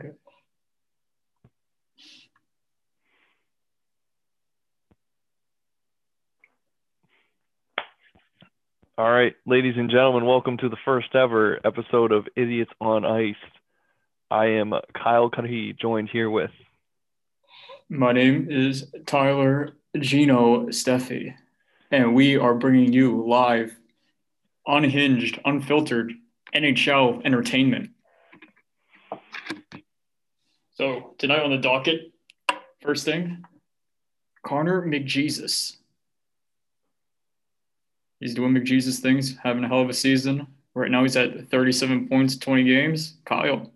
Okay. All right, ladies and gentlemen, welcome to the first ever episode of Idiots on Ice. I am Kyle Cuddy, joined here with My name is Tyler Gino Steffi, and we are bringing you live, unhinged, unfiltered NHL entertainment. So, tonight on the docket, first thing, Connor McJesus. He's doing McJesus things, having a hell of a season. Right now, he's at 37 points, 20 games. Kyle.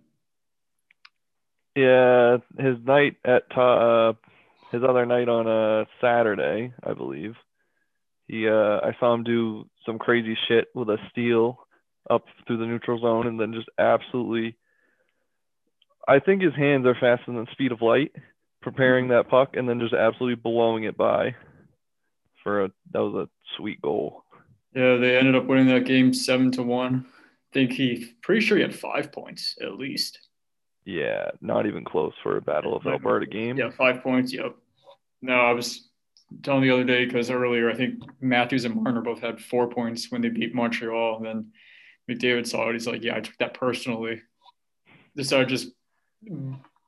yeah his night at uh, his other night on a Saturday, I believe. He uh, I saw him do some crazy shit with a steal up through the neutral zone, and then just absolutely. I think his hands are faster than the speed of light, preparing that puck, and then just absolutely blowing it by. For a that was a sweet goal. Yeah, they ended up winning that game seven to one. I think he pretty sure he had five points at least. Yeah, not even close for a Battle of Alberta game. Yeah, five points. Yep. No, I was telling the other day because earlier I think Matthews and Marner both had four points when they beat Montreal. And then McDavid saw it. He's like, "Yeah, I took that personally." Decided just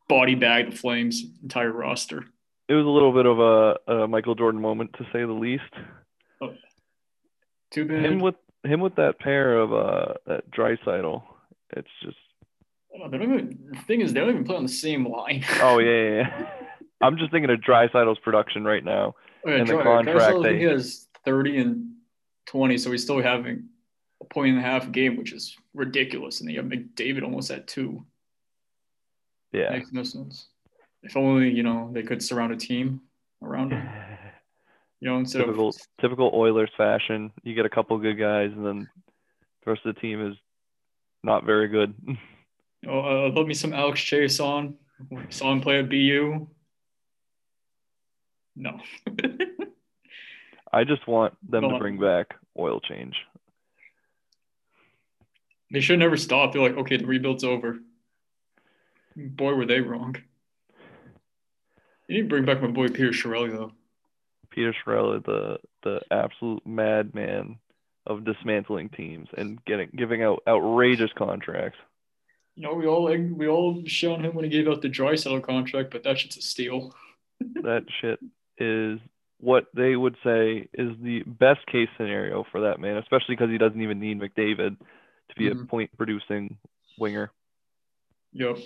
body bag the Flames entire roster. It was a little bit of a, a Michael Jordan moment to say the least. Too bad. Him with him with that pair of uh that Draisaitl. It's just Oh, they don't even, the thing is, they don't even play on the same line. oh yeah, yeah, yeah. I'm just thinking of Draisaitl's production right now. Oh, yeah, And the contract Draisaitl, I think they- he has 30 and 20, so he's still having a point and a half game, which is ridiculous. And then you have McDavid almost at two. Yeah. Makes no sense. If only, you know, they could surround a team around him. You know, instead typical of typical Oilers fashion. You get a couple good guys and then the rest of the team is not very good. oh, uh, love me some Alex Chiasson. Saw him play at BU. No. I just want them to bring back oil change. they should never stop. They're like, okay, the rebuild's over. Boy, were they wrong. You need to bring back my boy Peter Chiarelli, though. Peter Chiarelli, the the absolute madman of dismantling teams and getting giving out outrageous contracts. You know, we all we all shown him when he gave out the Draisaitl contract, but that shit's a steal. that shit is what they would say is the best case scenario for that man, especially because he doesn't even need McDavid to be a Mhm. point producing winger. Yep.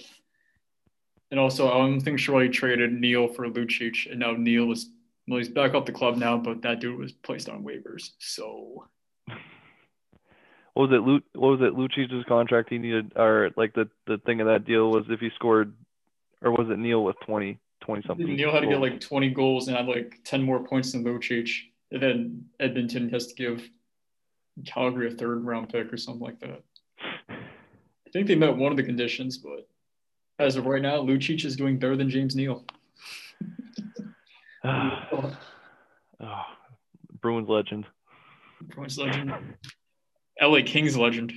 And also, I don't think Shirley traded Neal for Lucic, and now Neal is well, he's back up the club now, but that dude was placed on waivers. So What was it? Lu- what was it? Lucic's contract he needed, or like the the thing of that deal was if he scored, or was it Neal with 20, 20 something? Neal had to get like 20 goals and had like 10 more points than Lucic. And then Edmonton has to give Calgary a third round pick or something like that. I think they met one of the conditions, but as of right now, Lucic is doing better than James Neal. oh, Bruins legend. Bruins legend. LA Kings legend.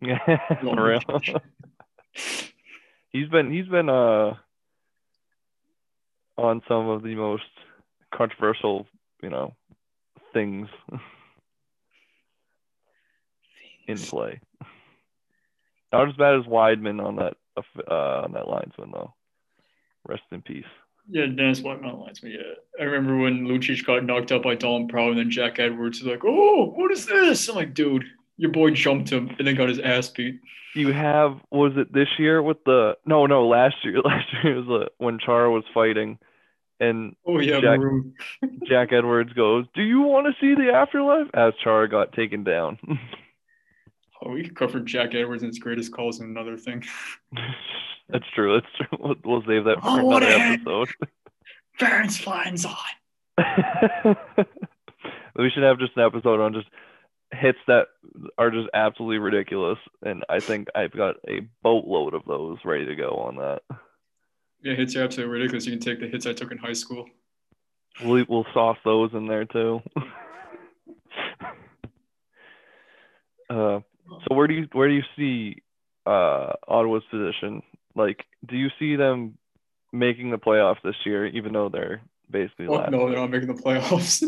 Yeah, for real. he's been he's been uh on some of the most controversial, you know, things in play. Not as bad as Wideman on that uh on that linesman though. Rest in peace. Yeah, Dennis Wideman lines me. Yeah, I remember when Lucic got knocked out by Dalton Prout, and then Jack Edwards was like, "Oh, what is this?" I'm like, "Dude, your boy jumped him and then got his ass beat." You have was it this year with the no no last year last year was uh, when Chara was fighting and Oh yeah, Jack- Jack Edwards goes, "Do you want to see the afterlife?" As Chara got taken down. Oh, we could cover Jack Edwards and his greatest calls in another thing. That's true. That's true. We'll, save that for Oh, what another episode. Barons flies on. we should have just an episode on just hits that are just absolutely ridiculous, and I think I've got a boatload of those ready to go on that. Yeah, hits are absolutely ridiculous. You can take the hits I took in high school. We'll we'll sauce those in there too. uh, so where do you where do you see uh, Ottawa's position Like, do you see them making the playoffs this year, even though they're basically no, they're not making the playoffs.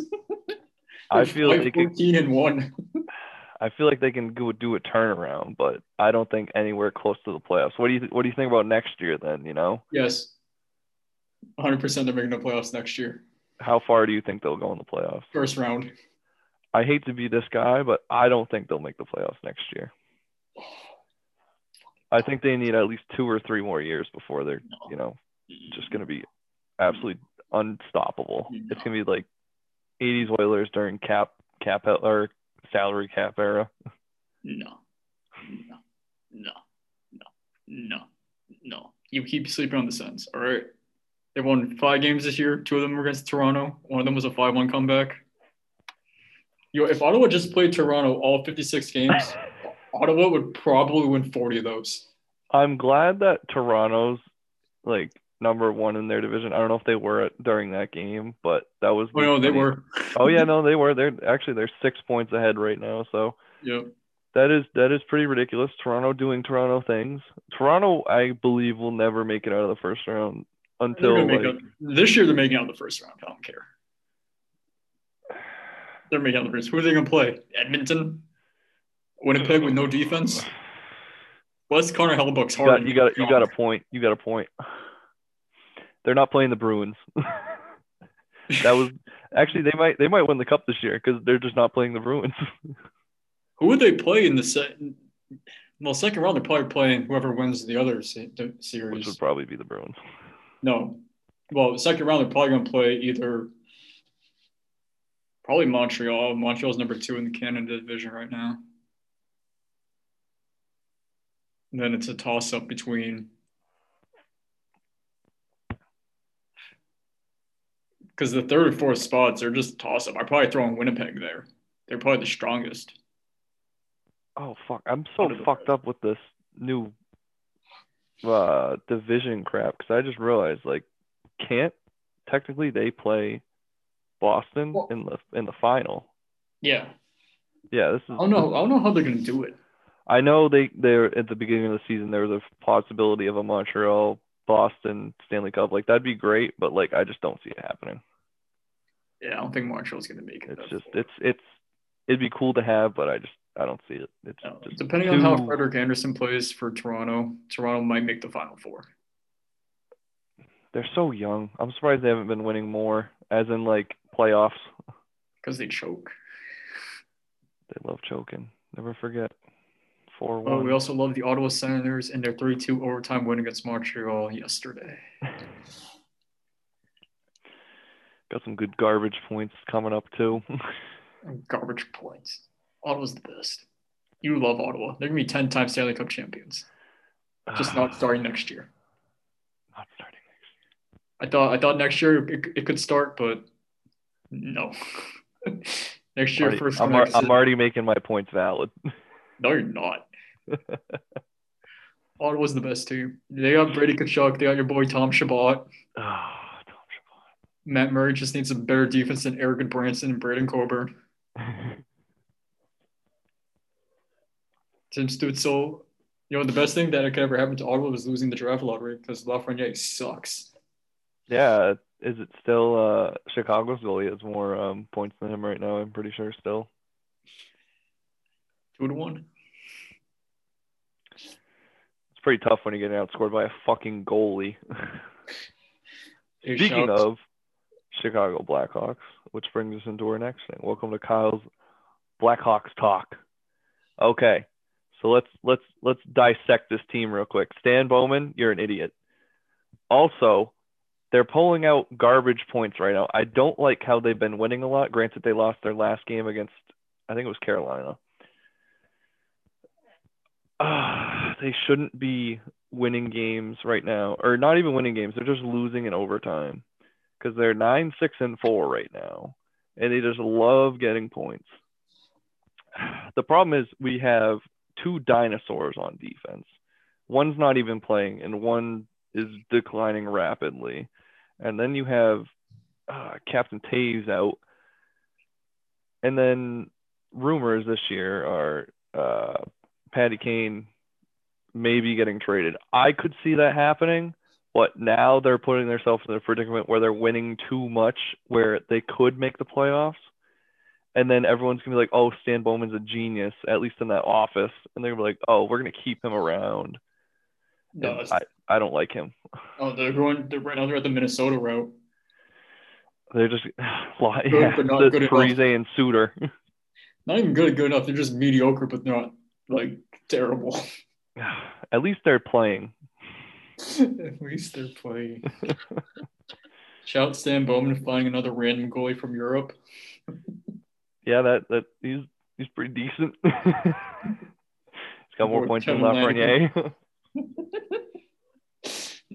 I feel like they can, 14 and one. I feel like they can go do a turnaround, but I don't think anywhere close to the playoffs. What do you what do you think about next year then? You know, Yes. 100% they're making the playoffs next year. how far do you think they'll go in the playoffs? First round. I hate to be this guy, but I don't think they'll make the playoffs next year. I think they need at least two or three more years before they're, you know, just going to be absolutely unstoppable. It's going to be like 80s Oilers during cap cap or salary cap era. No. No. No. No. No. No. You keep sleeping on the Sens, all right? They won five games this year. Two of them were against Toronto. One of them was a 5 1 comeback. You know, if Ottawa just played Toronto all 56 games, Ottawa would probably win 40 of those. I'm glad that Toronto's like number one in their division. I don't know if they were during that game, but that was. Oh, no, they were. Oh yeah, no, they were. They're actually they're six points ahead right now. So Yep. that is that is pretty ridiculous. Toronto doing Toronto things. Toronto, I believe, will never make it out of the first round until like, it- this year, they're making out of the first round. I don't care. They're making the. Who are they going to play? Edmonton? Winnipeg with no defense? What's Connor Hellebuyck's you got you got you got a point. You got a point. They're not playing the Bruins. that was actually they might they might win the cup this year because they're just not playing the Bruins. Who would they play in the set? Well, second round, they're probably playing whoever wins the other se- the which series. would probably be the Bruins. No. Well, second round, they're probably going to play either probably Montreal. Montreal's number two in the Canada division right now. And then it's a toss up between because the third and fourth spots are just toss up. I probably throw in Winnipeg there. They're probably the strongest. Oh fuck! I'm so fucked up with this new uh division crap because I just realized like can't technically they play Boston Well- in the in the final. Yeah, Yeah, this is. I don't know. I don't know how they're gonna do it. I know they they're at the beginning of the season there was a possibility of a Montreal Boston Stanley Cup like that'd be great, but like I just don't see it happening. Yeah, I don't think Montreal's gonna make it. It's just far. it's it's it'd be cool to have, but I just I don't see it. It's No, just Depending on how Frederik Andersen plays for Toronto, Toronto might make the final four. they're so young. I'm surprised they haven't been winning more, as in like playoffs. because they choke. They love choking. Never forget. Four one. Oh, we also love the Ottawa Senators and their 3-2 overtime win against Montreal yesterday. Got some good garbage points coming up too. Garbage points. Ottawa's the best. You love Ottawa. They're gonna be 10 time Stanley Cup champions. Just not starting next year. Not starting. I thought I thought next year it, it could start, but no. next year, Already- first I'm, ar- I'm already making my points valid. No, you're not. Ottawa's the best team. They got Brady Tkachuk. They got your boy Tom Chabot. Ah, Tom Chabot. Matt Murray just needs a better defense than Eric and Branson and Braden Coburn. Tim Stützle. You know, the best thing that could ever happen to Ottawa was losing the draft lottery because Lafreniere sucks. Yeah, is it still uh Chicago's goalie has more um points than him right now? I'm pretty sure still. Two to one. It's pretty tough when you're getting outscored by a fucking goalie. Speaking shouts- of Chicago Blackhawks, which brings us into our next thing. Welcome to Kyle's Blackhawks talk. Okay, so let's let's let's dissect this team real quick. Stan Bowman, you're an idiot. Also, they're pulling out garbage points right now. I don't like how they've been winning a lot. Granted, they lost their last game against I think it was Carolina. Ah, they shouldn't be winning games right now, or not even winning games. They're just losing in overtime because they're nine, six, and four right now, and they just love getting points. The problem is we have two dinosaurs on defense. One's not even playing, and one is declining rapidly. And then you have uh, Captain Toews out, and then rumors this year are uh, Patty Kane maybe getting traded. I could see that happening, but now they're putting themselves in a predicament where they're winning too much, where they could make the playoffs. And then everyone's gonna be like, "Oh, Stan Bowman's a genius, at least in that office," and they're gonna be like, "Oh, we're gonna keep him around." No, I, I don't like him. oh, they're going. They're right now. They're at the Minnesota route. They're just yeah, but not the good enough. Parise and Suter. Not even good. Good enough. They're just mediocre, but not like terrible. At least they're playing. At least they're playing. Shout Stan Bowman finding another random goalie from Europe. Yeah, that that he's he's pretty decent. he's got more Or points than Lafreniere.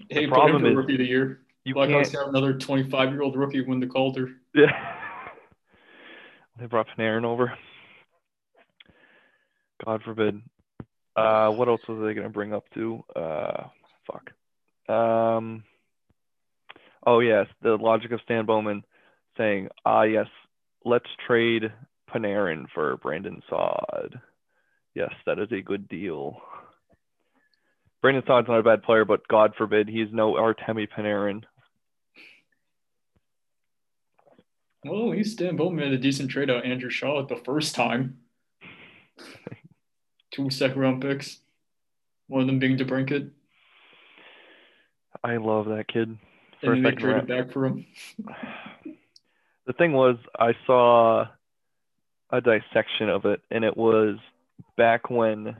Hey, problem put him is rookie of the year. you Blackhawks can't. have another 25 year old rookie win the Calder. Yeah. They brought Panarin over. God forbid. Uh, what else was they gonna bring up to? Uh, fuck. Um. Oh yes, the logic of Stan Bowman saying, "Ah yes, let's trade Panarin for Brandon Saad." Yes, that is a good deal. Brandon Saad's not a bad player, but God forbid he's no Artemi Panarin. Oh, well, at least Stan Bowman had a decent trade out Andrew Shaw the first time. Two second round picks. One of them being DeBrincat. I love that kid. And they traded round. back for him. the thing was I saw a dissection of it and it was back when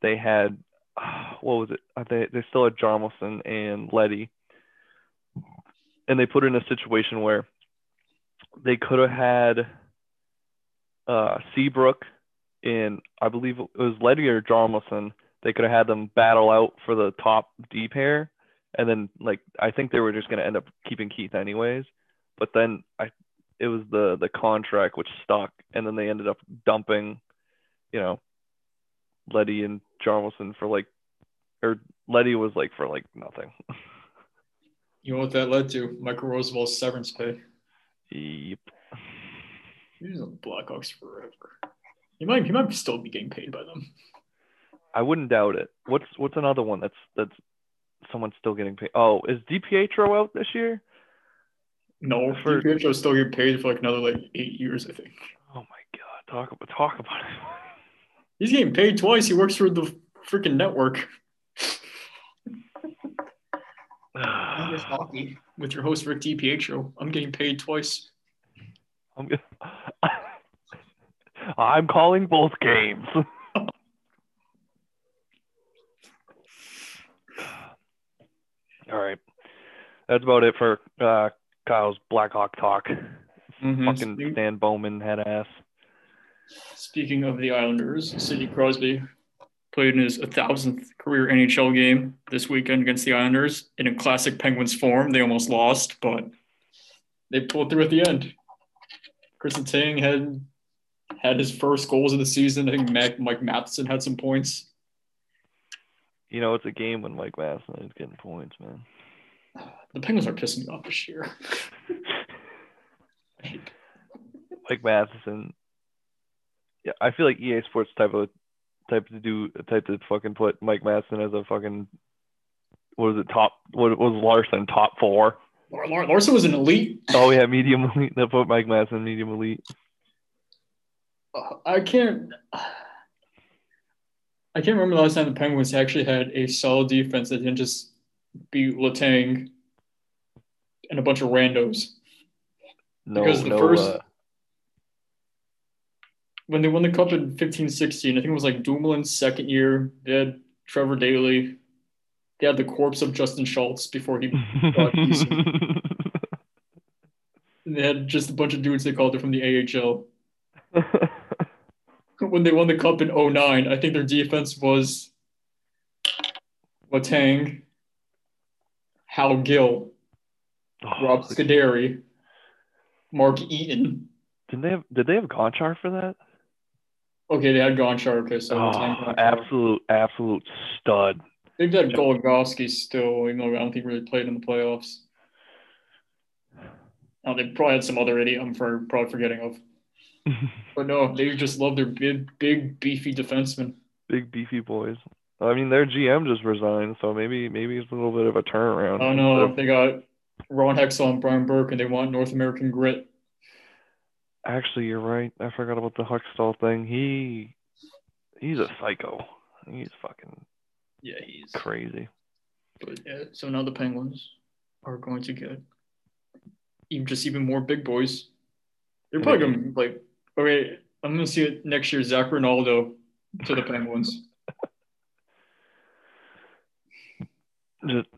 they had what was it? Uh, They they still had Hjalmarsson and Leddy. And they put in a situation where they could have had uh Seabrook and I believe it was Leddy or Hjalmarsson. They could have had them battle out for the top D pair and then like I think they were just gonna end up keeping Keith anyways. But then I it was the the contract which stuck, and then they ended up dumping, you know, Leddy and Hjalmarsson for like, or Leddy was like for like nothing. You know what that led to? Michael Roosevelt's severance pay. yep. He's on the Blackhawks forever. He might he might still be getting paid by them. I wouldn't doubt it. What's what's another one that's that's someone's still getting paid? Oh, is DiPietro out this year? No, For- DiPietro's still getting paid for like another like eight years, I think. Oh my god, talk about talk about it. He's getting paid twice. He works for the freaking network. Hockey with your host Rick DiPietro. I'm getting paid twice. I'm, g- I'm calling both games. All right. That's about it for uh, Kyle's Blackhawk talk. Mhm. Fucking Speaking- Stan Bowman head ass. Speaking of the Islanders, Sidney Crosby played in his 1000th career NHL game this weekend against the Islanders in a classic Penguins form. They almost lost, but they pulled through at the end. Chris Tang had had his first goals of the season. I think Mac, Mike Matheson had some points. You know, it's a game when Mike Matheson is getting points, man. The Penguins are pissing me off this year. Mike Matheson. Yeah, I feel like EA Sports type of type to do type to fucking put Mike Matheson as a fucking what was it top what was Larson top four? Lar- Lar- Larson was an elite. Oh yeah, medium elite. They put Mike Matheson medium elite. Uh, I can't. I can't remember the last time the Penguins actually had a solid defense that didn't just beat Letang and a bunch of randos. No, Because the no. first- uh, When they won the cup in 15 16, I think it was like Dumoulin's second year. They had Trevor Daley. They had the corpse of Justin Schultz before he. They had just a bunch of dudes they called it from the AHL. When they won the cup in 09, I think their defense was Letang, Hal Gill, Oh, Rob Scuderi, Mark Eaton. did they have did they have Gonchar for that? Okay, they had Gonchar. Okay, so Oh, absolute absolute stud. They've had Goligoski still, even though I don't think really played in the playoffs. Oh, they probably had some other idiot I'm for, probably forgetting of. But no, they just love their big, big, beefy defensemen. Big beefy boys. I mean, their GM just resigned, so maybe maybe it's a little bit of a turnaround. I don't know if they got Ron Hextall and Brian Burke, and they want North American grit. Actually, you're right. I forgot about the Hextall thing. He he's a psycho. He's fucking Yeah, he's crazy. But yeah, so now the Penguins are going to get even just even more big boys. They're probably going to like okay. I'm going to see it next year. Zac Rinaldo to the Penguins. Just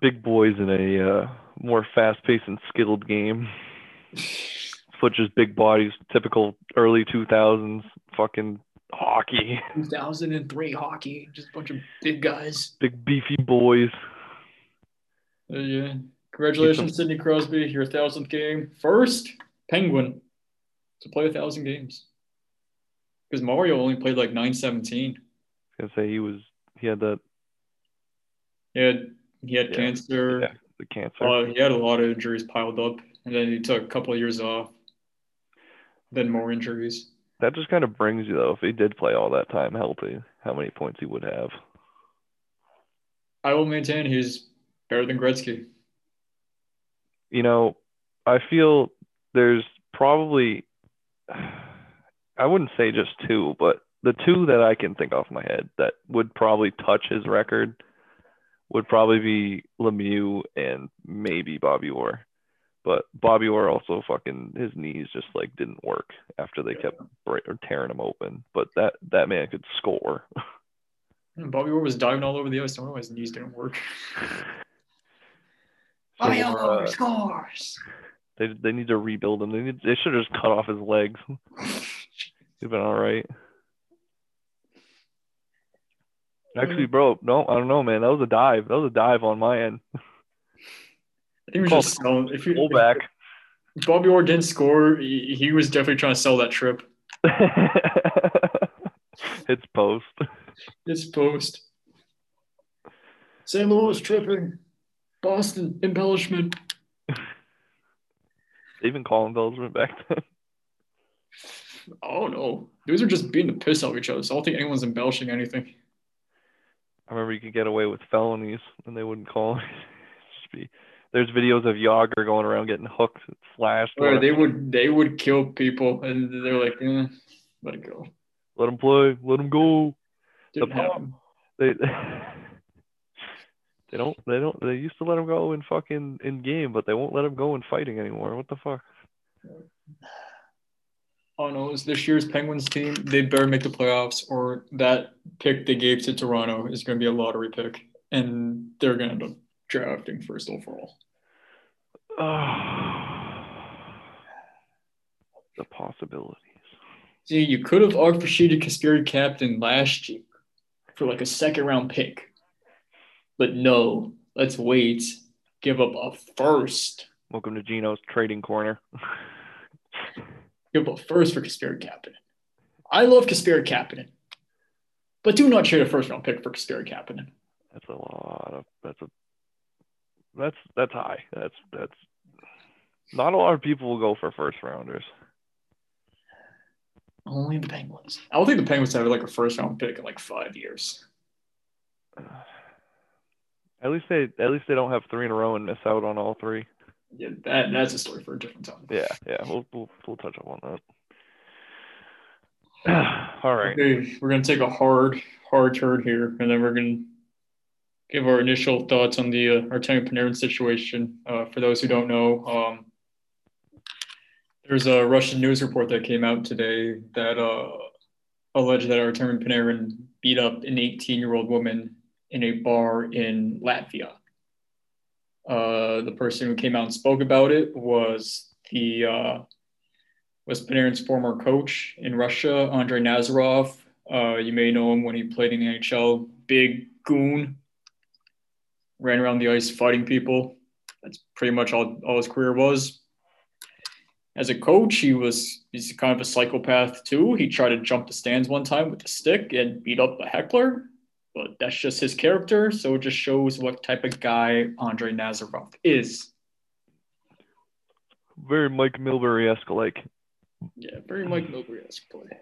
big boys in a uh, more fast-paced and skilled game. Just big bodies, typical early 2000s fucking hockey. 2003 hockey, just a bunch of big guys. Big beefy boys. Uh, yeah. Congratulations, Sidney Crosby, your thousandth game. First Penguin to play a thousand games. Because Mario only played like 917. I was gonna say he was he had that He had he had Yeah. cancer. yeah, the cancer. Uh, he had a lot of injuries piled up, and then he took a couple of years off. Then more injuries. that just kind of brings you though, if he did play all that time healthy, how many points he would have. I will maintain he's better than Gretzky. you know, I feel there's probably, I wouldn't say just two, but the two that I can think off my head that would probably touch his record would probably be Lemieux and maybe Bobby Orr. But Bobby Orr also fucking his knees just like didn't work after they kept bra- or tearing him open. But that that man could score. Bobby Orr was diving all over the ice. I don't know why his knees didn't work. So, Bobby uh, Orr scores. They they need to rebuild him. They need, they should have just cut off his legs. He'd been all right. Actually, bro, no, I don't know, man. That was a dive. That was a dive on my end. I think he was Call just selling. If, you, Pull back. if Bobby Orr didn't score, he, he was definitely trying to sell that trip. it's post. His post. St. Louis tripping. Boston embellishment. They even call embellishment back then. Oh no. Those are just beating the piss out of each other. So I don't think anyone's embellishing anything. I remember you could get away with felonies and they wouldn't call. Just be, there's videos of Jagr going around getting hooked, slashed. Or they would they would kill people and they're like, eh, let it go. Let them play. Let them go. Didn't The happen. They they don't they don't they used to let them go in fucking in game, but they won't let them go in fighting anymore. What the fuck? Oh no, it's this year's Penguins team. They better make the playoffs, or that pick they gave to Toronto is going to be a lottery pick, and they're going to end up drafting first overall. the possibilities. See, you could have offered Kasperi Kapanen last year for like a second round pick, but no, let's wait. Give up a first. Welcome to Gino's trading corner. Give up a first for Kasperi Kapanen. I love Kasperi Kapanen, but do not trade a first round pick for Kasperi Kapanen. That's a lot of that's a that's that's high. That's that's not a lot of people will go for first rounders. Only the Penguins. I don't think the Penguins have like a first round pick in like five years. At least they at least they don't have three in a row and miss out on all three. Yeah, that that's a story for a different time. Yeah, yeah, we'll we'll, we'll touch up on that. all right. Okay, we're gonna take a hard, hard turn here, and then we're gonna give our initial thoughts on the uh, Artemi Panarin situation. Uh, for those who don't know, um, there's a Russian news report that came out today that uh, alleged that Artemi Panarin beat up an 18-year-old woman in a bar in Latvia. Uh, the person who came out and spoke about it was the uh, was Panarin's former coach in Russia, Andrei Nazarov. Uh, you may know him when he played in the NHL. Big goon, ran around the ice fighting people. That's pretty much all, all his career was. As a coach, he was he's kind of a psychopath too. He tried to jump the stands one time with a stick and beat up a heckler, but that's just his character. So it just shows what type of guy Andre Nazarov is. Very Mike Milbury esque like. Yeah, very Mike Milbury esque play.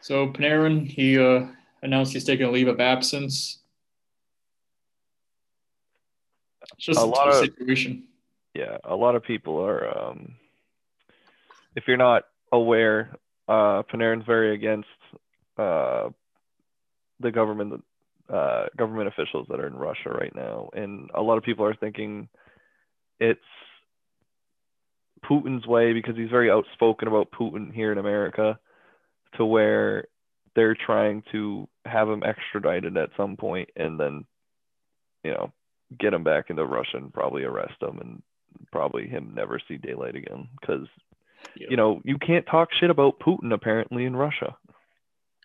So Panarin, he uh, announced he's taking a leave of absence. It's just A a, lot of- situation. yeah, a lot of people are. Um, if you're not aware, uh, Panarin's very against uh, the government, uh, government officials that are in Russia right now, and a lot of people are thinking it's Putin's way because he's very outspoken about Putin here in America, to where they're trying to have him extradited at some point, and then, you know, get him back into Russia and probably arrest him and probably him never see daylight again because Yeah. you know you can't talk shit about Putin apparently in Russia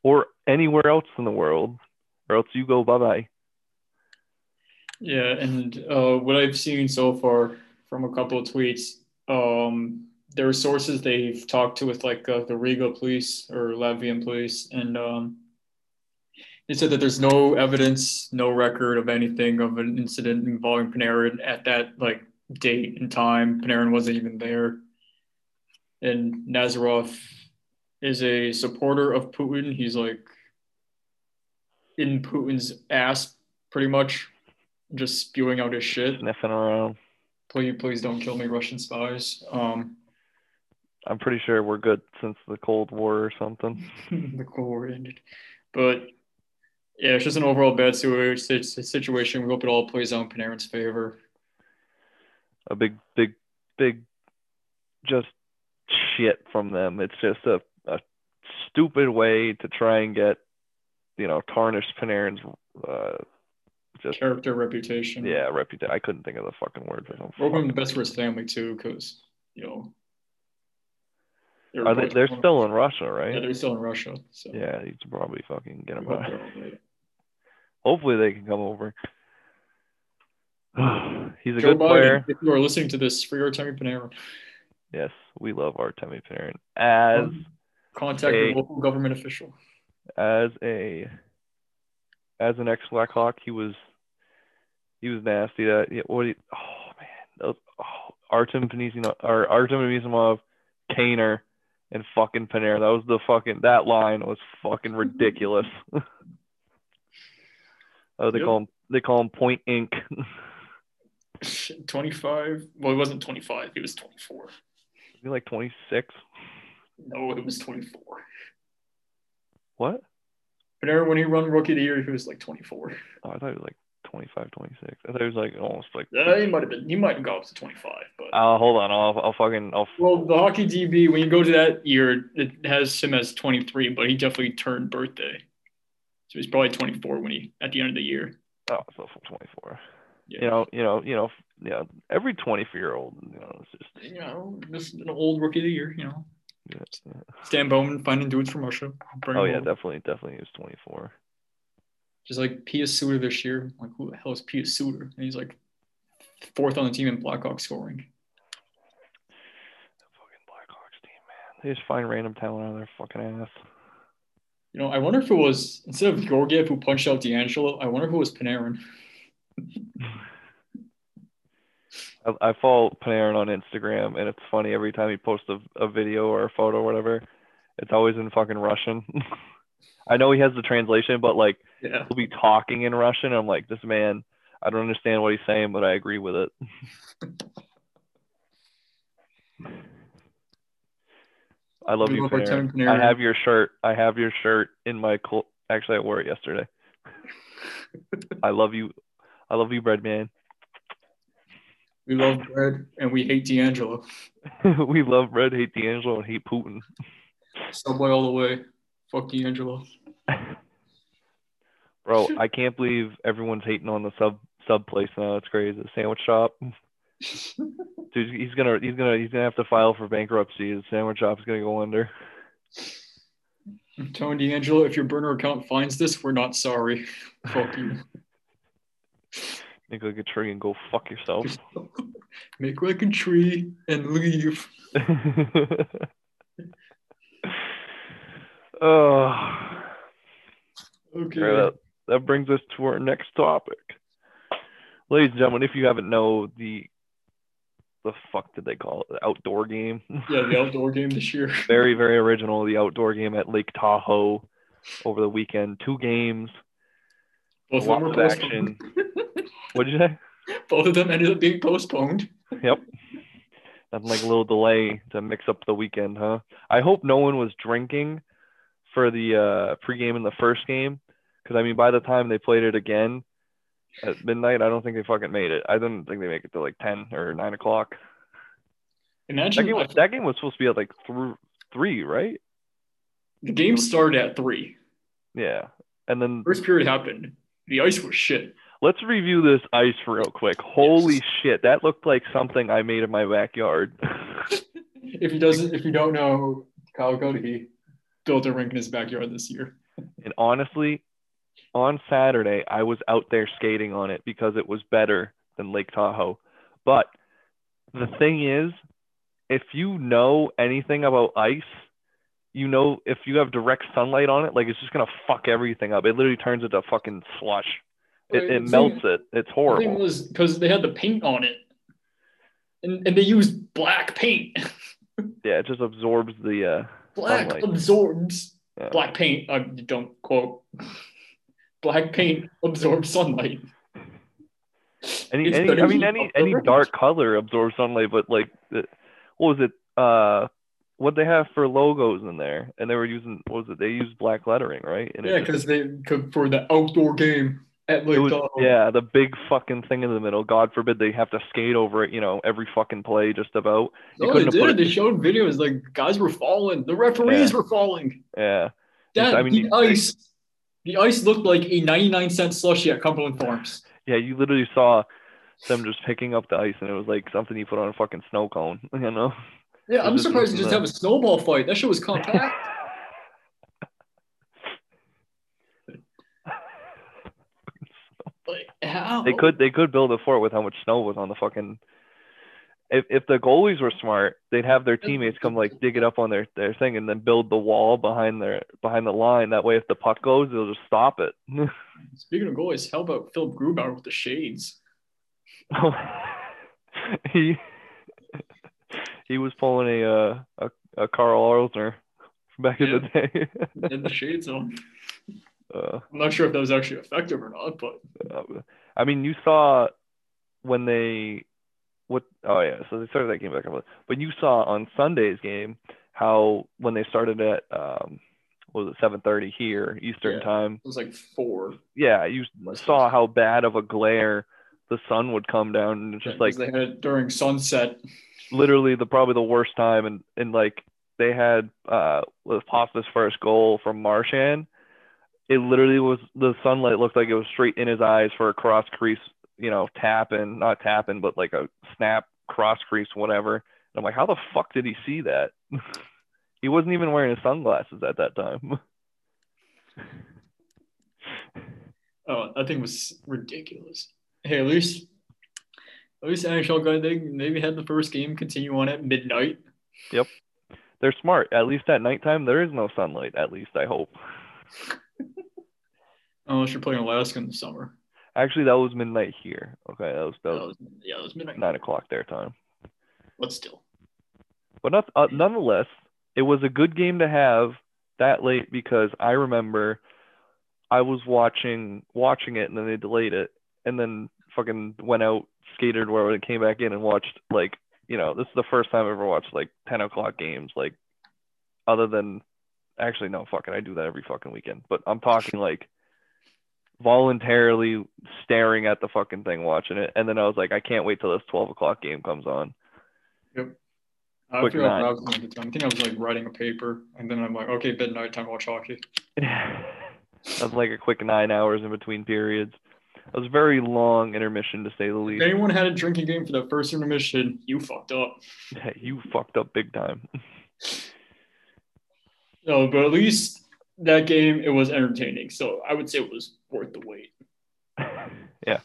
or anywhere else in the world or else you go bye bye. Yeah, and uh, what I've seen so far from a couple of tweets, um, there are sources they've talked to with like uh, the Riga police or Latvian police, and um, they said that there's no evidence, no record of anything of an incident involving Panarin at that like date and time. Panarin wasn't even there, and Nazarov is a supporter of Putin. He's like in Putin's ass pretty much just spewing out his shit. Sniffing around. Please, please don't kill me, Russian spies. Um, I'm pretty sure we're good since the Cold War or something. the Cold War ended, but yeah, it's just an overall bad situation. We hope it all plays out in Panarin's favor. A big, big, big, just shit from them. It's just a, a stupid way to try and get, you know, tarnish Panarin's, uh, just Character, reputation. yeah, reputation. I couldn't think of the fucking word for. We're hoping the best for his family too, because you know. they're Are they, they're still in Russia, right? Yeah, they're still in Russia. So Yeah, you should probably fucking get them out. They're all right. Hopefully they can come over. He's a Joe good Biden, player. if you are listening to this, free Artemi Panarin. Yes, we love Artemi Panarin as um, Contact Hey. your local government official. as a as an ex Blackhawk. He was he was nasty. That yeah, what? He, oh man, those, oh, Artem Panisimov or Artem Anisimov, Kaner, and fucking Panarin. That was the fucking that line was fucking ridiculous. oh, they Yep. call him they call him Point Inc. 25. Well, he wasn't 25. He was 24. Is he like 26? No, it was 24. What? Panarin, when he run Rookie of the Year, he was like 24. Oh, I thought it was like 25, 26. I thought it was like almost like. Yeah, he might have been. He might have gone up to 25. But Uh, hold on. I'll, I'll fucking. I'll. well, the hockey DB, when you go to that year, it has him as 23, but he definitely turned birthday. So he's probably 24 when he at the end of the year. Oh, so from 24. Yeah. You know, you know, you know, you know, every 24 year old, you know, it's just. You know, this is an old Rookie of the Year. You know, Yeah, yeah. Stan Bowman finding dudes from Russia. Oh yeah, definitely, definitely is 24. Just like Pius Suter this year. Like, who the hell is Pius Suter? And he's like fourth on the team in Blackhawks scoring. Fucking Blackhawks team, man. They just find random talent out of their fucking ass. You know, I wonder if it was instead of Georgiev who punched out D'Angelo, I wonder if it was Panarin. I, I follow Panarin on Instagram, and it's funny every time he posts a, a video or a photo or whatever. It's always in fucking Russian. I know he has the translation, but like Yeah. he'll be talking in Russian. I'm like, this man, I don't understand what he's saying, but I agree with it. I love We you, love our Panarin. I have your shirt. I have your shirt in my cl- actually I wore it yesterday. I love you. I love you, bread man. We love bread and we hate D'Angelo. we love bread, hate D'Angelo, and hate Putin. Subway all the way. Fuck D'Angelo. Bro, I can't believe everyone's hating on the sub sub place now. It's crazy. The sandwich shop. Dude, he's gonna he's gonna he's gonna have to file for bankruptcy. The sandwich shop's gonna go under. I'm telling D'Angelo, if your burner account finds this, we're not sorry. Fuck you. Make like a tree and go fuck yourself. Make like a tree and leave. oh, Okay. that, that brings us to our next topic. Ladies and gentlemen, if you haven't know the the fuck did they call it? The outdoor game. Yeah, the outdoor game this year. very, very original. The outdoor game at Lake Tahoe. over the weekend. Two games. Both of them were of postponed. What did you say? Both of them ended up being postponed. Yep. Nothing like a little delay to mix up the weekend, huh? I hope no one was drinking for the uh, pregame in the first game, because I mean, by the time they played it again at midnight, I don't think they fucking made it. I don't think they make it to like ten or nine o'clock. That Imagine game, was, that game was supposed to be at like through three, right? the game started at three. Yeah. And then First period happened. The ice was shit. let's review this ice real quick. Holy shit, that looked like something I made in my backyard. If he doesn't, if you don't know, Kyle Cody, built a rink in his backyard this year. And honestly, on Saturday, I was out there skating on it because it was better than Lake Tahoe. But the thing is, if you know anything about ice, you know if you have direct sunlight on it, like it's just gonna fuck everything up. It literally turns into fucking slush. It, it melts it. It's The thing horrible. was because they had the paint on it, and and they used black paint. Yeah, it just absorbs the. uh Black Sunlight. absorbs Yeah. black paint. I don't quote. Black paint absorbs sunlight. Any, any I mean, any any dark color absorbs sunlight, but like, what was it? Uh, what they have for logos in there, and they were using what was it? They used black lettering, right? And Yeah, because they could for the outdoor game at Lake it was, Tahoe. yeah, the big fucking thing in the middle. God forbid they have to skate over it, you know, every fucking play, just about. You No, they couldn't have put did. They showed videos like guys were falling. The referees Yeah. were falling. Yeah, That I mean, the ice, the ice looked like a 99 cent slushie at Cumberland Farms. yeah, you literally saw them just picking up the ice, and it was like something you put on a fucking snow cone, you know. Yeah, I'm surprised they wasn't just have a snowball fight. That shit was compact. like how? They could they could build a fort with how much snow was on the fucking. If if the goalies were smart, they'd have their teammates come like dig it up on their, their thing and then build the wall behind their behind the line. That way, if the puck goes, they'll just stop it. Speaking of goalies, how about Philip Grubauer with the shades? he he was pulling a uh, a, a Carl Arlsner back in the day. And the shades on. uh, I'm not sure if that was actually effective or not, but Uh, I mean, you saw when they what? Oh yeah, so they started that game back up. But you saw on Sunday's game how when they started at um, what was it 7:30 here Eastern Yeah. time? it was like four. Yeah, you saw how bad of a glare the sun would come down, and it's just like they had it during sunset. literally the probably the worst time, and and like they had uh with Pasta's first goal from Marchand. It literally was the sunlight looked like it was straight in his eyes for a cross crease, you know, tapping, not tapping, but like a snap cross crease, whatever. And I'm like, how the fuck did he see that? he wasn't even wearing his sunglasses at that time. Oh, that thing was ridiculous. Hey, at least, at least NHL guy they maybe had the first game continue on at midnight. Yep, they're smart. At least at nighttime, there is no sunlight. At least I hope. Unless you're playing Alaska in the summer. Actually, that was midnight here. Okay, that was that That was yeah, it was midnight. nine o'clock their time. But still, But not, uh, nonetheless, it was a good game to have that late because I remember I was watching watching it and then they delayed it and then fucking went out skated where it came back in and watched like you know this is the first time I ever watched like ten o'clock games like other than actually no fucking I do that every fucking weekend but I'm talking like voluntarily staring at the fucking thing watching it and then I was like I can't wait till this twelve o'clock game comes on. I Quick nine. what I was doing at the time. I think I was like writing a paper, and then I'm like, okay, midnight time watch hockey. That's like a quick nine hours in between periods. It was a very long intermission to say the least. If anyone had a drinking game for that first intermission, you fucked up. You fucked up big time. No, but at least that game it was entertaining. So I would say it was worth the wait. yeah,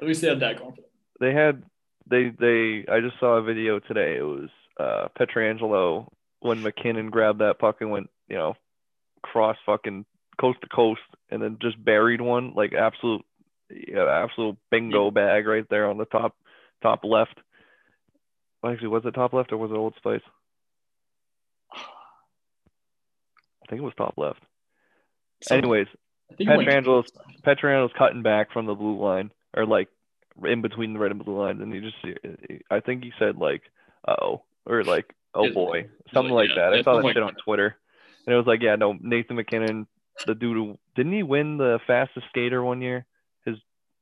At least they had that confidence. they had they they. I just saw a video today. It was uh, Pietrangelo when MacKinnon grabbed that puck and went you know cross fucking coast to coast and then just buried one like absolute yeah, absolute bingo bag right there on the top top left. Actually, was it top left or was it Old Spice? I think it was top left. Some- Anyways, I think he went- Pietrangelo's Pietrangelo's cutting back from the blue line, or like in between the red and blue lines, and he just I think he said like, "oh," or like, "oh boy," something like, like yeah, that. I saw that shit on Twitter, and it was like, "Yeah, no, Nathan MacKinnon, the dude who didn't he win the fastest skater one year? His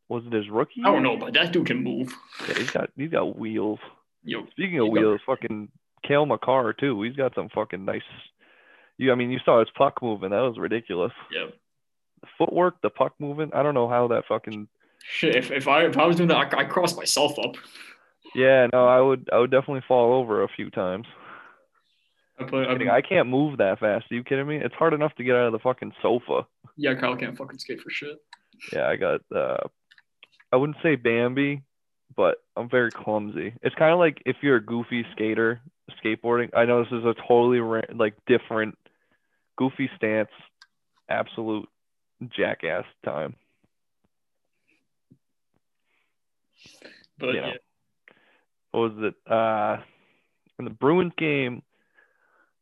was it his rookie? I don't know, but that dude can move. Yeah, he's got he's got wheels. Yo, Speaking of He's got- wheels, fucking Cale Makar too. He's got some fucking nice. You, I mean, you saw his puck moving. That was ridiculous. yeah. The footwork, the puck moving. I don't know how that fucking. Shit, if, if I if I was doing that, I, I crossed myself up. Yeah, no, I would I would definitely fall over a few times. I put, I Kidding, I can't move that fast. Are you kidding me? It's hard enough to get out of the fucking sofa. yeah, Kyle can't fucking skate for shit. Yeah, I got. uh I wouldn't say Bambi, but I'm very clumsy. It's kind of like if you're a goofy skater skateboarding. I know this is a totally ra- like different, goofy stance, absolute jackass time. But Yeah. yeah, what was it? Uh, in the Bruins game,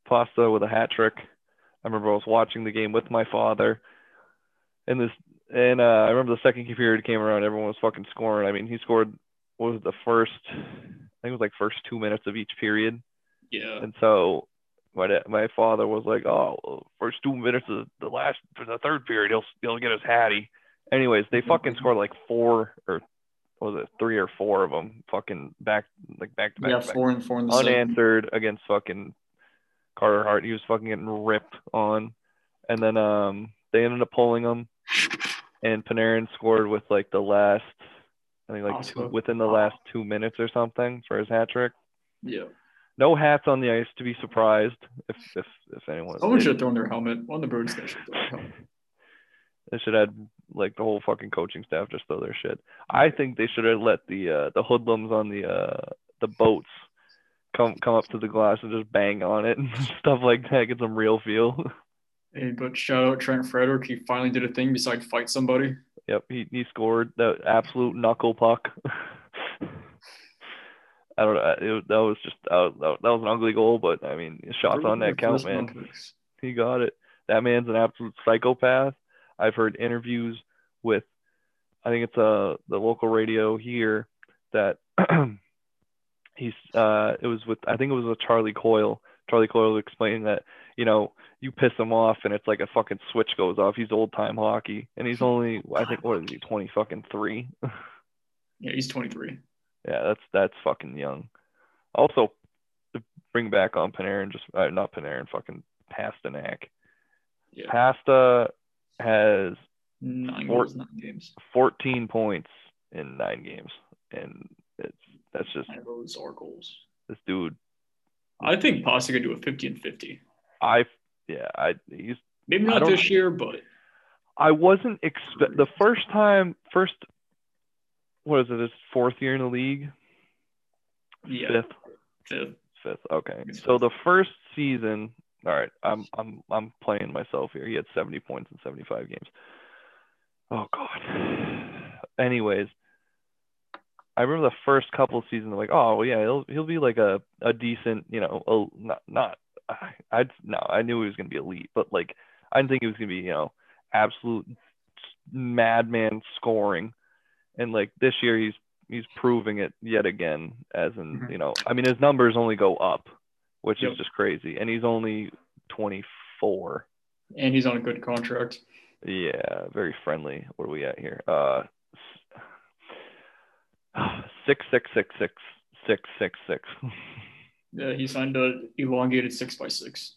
Pasta with a hat trick. I remember I was watching the game with my father, and this, and uh, I remember the second period came around, everyone was fucking scoring. I mean, he scored. What was the first? I think it was like first two minutes of each period, yeah, and so my my father was like, "Oh, first two minutes of the last, for the third period, he'll he'll get his hattie." Anyways, they fucking scored like four or was it three or four of them, fucking back like back to back. yeah, back four and four in the second. unanswered against fucking Carter Hart. He was fucking getting ripped on, and then um they ended up pulling him, and Panarin scored with like the last, I think like two, within the last two minutes or something for his hat trick. Yeah, No hats on the ice to be surprised if if if anyone. someone should have thrown their helmet on the Bruins. They should have thrown their helmet. they should have like the whole fucking coaching staff just throw their shit. I think they should have let the uh, the hoodlums on the uh the boats come come up to the glass and just bang on it and stuff like that. Get some real feel. Hey, but shout out Trent Frederic. He finally did a thing besides fight somebody. Yep, he, he scored the absolute knuckle puck. I don't know. It, that was just uh, that was an ugly goal, but I mean, shots on that count, man. round. He got it. That man's an absolute psychopath. I've heard interviews with, I think it's uh the local radio here that he's uh it was with I think it was with Charlie Coyle. Charlie Coyle was explaining that you know you piss him off and it's like a fucking switch goes off. He's old time hockey and he's only I think what is he twenty fucking three. Yeah, he's 23. Yeah, that's that's fucking young. Also, to bring back on Panarin, just uh, not Panarin, fucking Pastrnak. Yeah, Pasta has nine Four- goals, nine games. 14 points in nine games, and it's that's just those are goals. this dude. I think Pasta could do a 50 and 50. I yeah, I he's Maybe not this year, but I wasn't expect the first time first. What is it? His fourth year in the league, yeah, fifth, fifth. fifth. Okay, so the first season. All right, I'm I'm I'm playing myself here. He had 70 points in 75 games. Oh God. Anyways, I remember the first couple of seasons. Like, oh well, yeah, he'll he'll be like a a decent, you know, a, not not. I I'd no, I knew he was gonna be elite, but like I didn't think he was gonna be, you know, absolute madman scoring. And like this year, he's he's proving it yet again. As in, Mhm. you know, I mean, his numbers only go up, which Yep. is just crazy. And he's only 24. And he's on a good contract. Yeah, very friendly. What are we at here? Uh, six six six six six six six. Yeah, he signed a elongated six by six.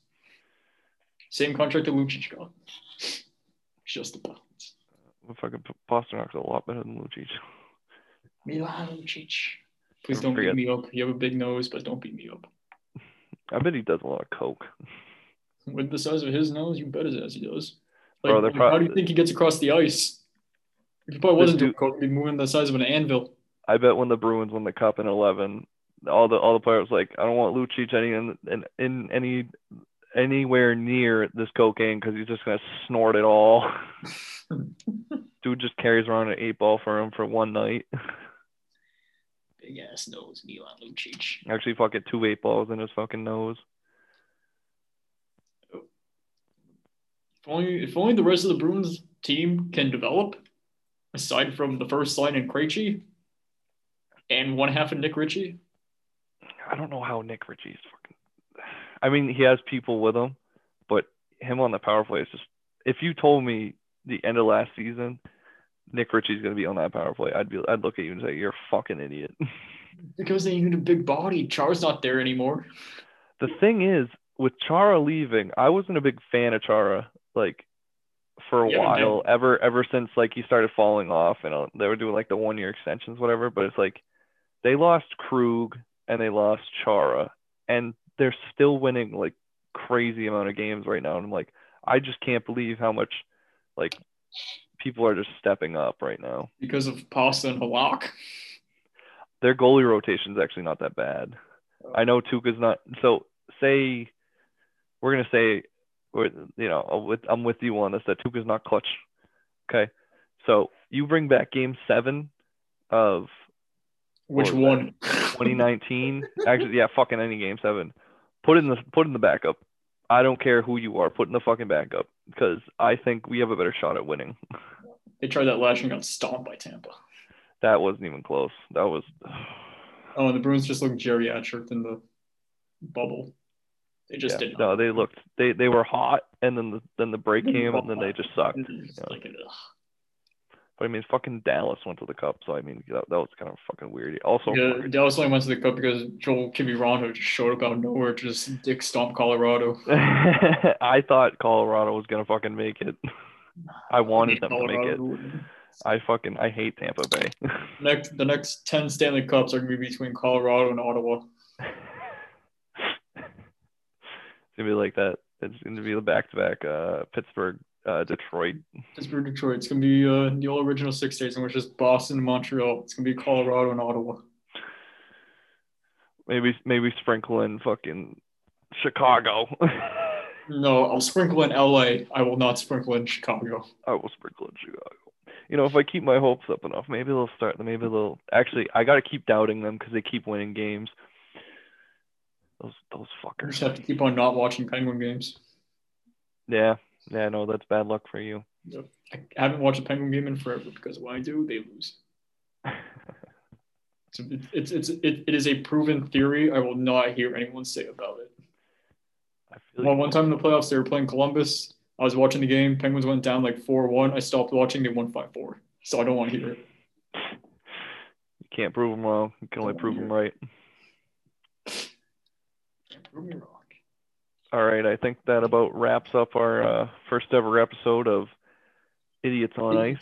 Same contract that Lucic got. Just about. Fucking Pastrnak's a lot better than Lucic. Milan Lucic. Please don't forget. beat me up. You have a big nose, but don't beat me up. I bet he does a lot of coke. With the size of his nose, you bet his ass he does. Like, Bro, they're how do you think he gets across the ice? If he probably wasn't doing coke, he'd be moving the size of an anvil. I bet when the Bruins won the cup in eleven, all the all the players like, I don't want Lucic any in, in, in any anywhere near this cocaine because he's just gonna snort it all. Dude just carries around an eight ball for him for one night. Big ass nose, Milan Lucic. Actually, fucking two eight balls in his fucking nose. If only, if only the rest of the Bruins team can develop, aside from the first line in Krejci and one half of Nick Ritchie. I don't know how Nick Ritchie's fucking. I mean, he has people with him, but him on the power play is just. If you told me the end of last season, Nick Ritchie's gonna be on that power play, I'd be, I'd look at you and say, "You're a fucking idiot." Because they need a big body. Char's not there anymore. the thing is, with Chara leaving, I wasn't a big fan of Chara like for a Yeah, while, ever ever since like he started falling off and uh, they were doing like the one year extensions, whatever. But it's like they lost Krug and they lost Chara, and they're still winning like crazy amount of games right now. And I'm like, I just can't believe how much like people are just stepping up right now. Because of Pasta and Halak. Their goalie rotation is actually not that bad. I know Tuukka's not. So say we're gonna say, you know, I'm with, you on this that Tuukka's not clutch. Okay, so you bring back Game Seven of Which one? 2019. Actually, yeah, fucking any Game Seven. Put in the put in the backup. I don't care who you are. Put in the fucking backup because I think we have a better shot at winning. they tried that last year and got stomped by Tampa. That wasn't even close. That was. Oh, and the Bruins just looked geriatric in the bubble. They just yeah, did no, they looked they they were hot, and then the then the break came, and then they just sucked. Yeah. like. But I mean, fucking Dallas went to the cup, so I mean, that, that was kind of fucking weird. Also, Yeah, Dallas only went to the cup because Joel Kiviranta just showed up out of nowhere to just dick stomp Colorado. I thought Colorado was gonna fucking make it. I wanted them to make it. Colorado. I fucking I hate Tampa Bay. Next, the next ten Stanley Cups are gonna be between Colorado and Ottawa. it's gonna be like that. It's gonna be the back to back uh Pittsburgh, uh Detroit. Pittsburgh, Detroit. It's gonna be uh, the old original six states, in which is Boston and Montreal. It's gonna be Colorado and Ottawa. Maybe maybe sprinkle in fucking Chicago. No, I'll sprinkle in LA. I will not sprinkle in Chicago. I will sprinkle in Chicago. You know, if I keep my hopes up enough, maybe they'll start. Maybe they'll actually. I gotta keep doubting them because they keep winning games. Those those fuckers. just have to keep on not watching Penguin games. Yeah, yeah. No, that's bad luck for you. I haven't watched a Penguin game in forever because when I do, they lose. So it- it's it's it, it is a proven theory. I will not hear anyone say about it. I feel Well, you. one time in the playoffs, they were playing Columbus. I was watching the game. Penguins went down like four one. I stopped watching. They won five four. So I don't want to hear it. You can't prove them wrong. You can only prove them right. Prove me wrong. All right, I think that about wraps up our uh, first ever episode of Idiots on Ice.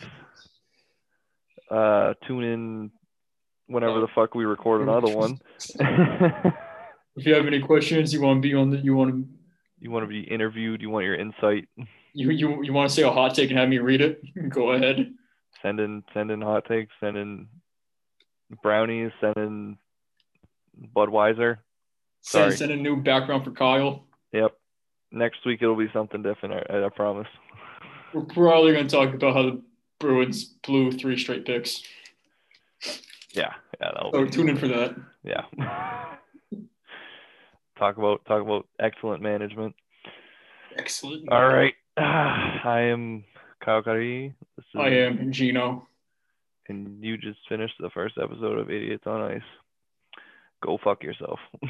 Uh, tune in whenever the fuck we record another one. If you have any questions, you want to be on the, you want to, you want to be interviewed, you want your insight, you you you want to say a hot take and have me read it? Go ahead. send in send in hot takes, send in brownies, send in Budweiser. Send, Sorry. send a new background for Kyle. Yep. Next week it'll be something different. I, I promise. We're probably going to talk about how the Bruins blew three straight picks. Yeah, yeah, So be, tune in for that. yeah. talk about talk about excellent management. Excellent. All right. I am Kyle. This is, I am Gino. And you just finished the first episode of Idiots on Ice. Go fuck yourself.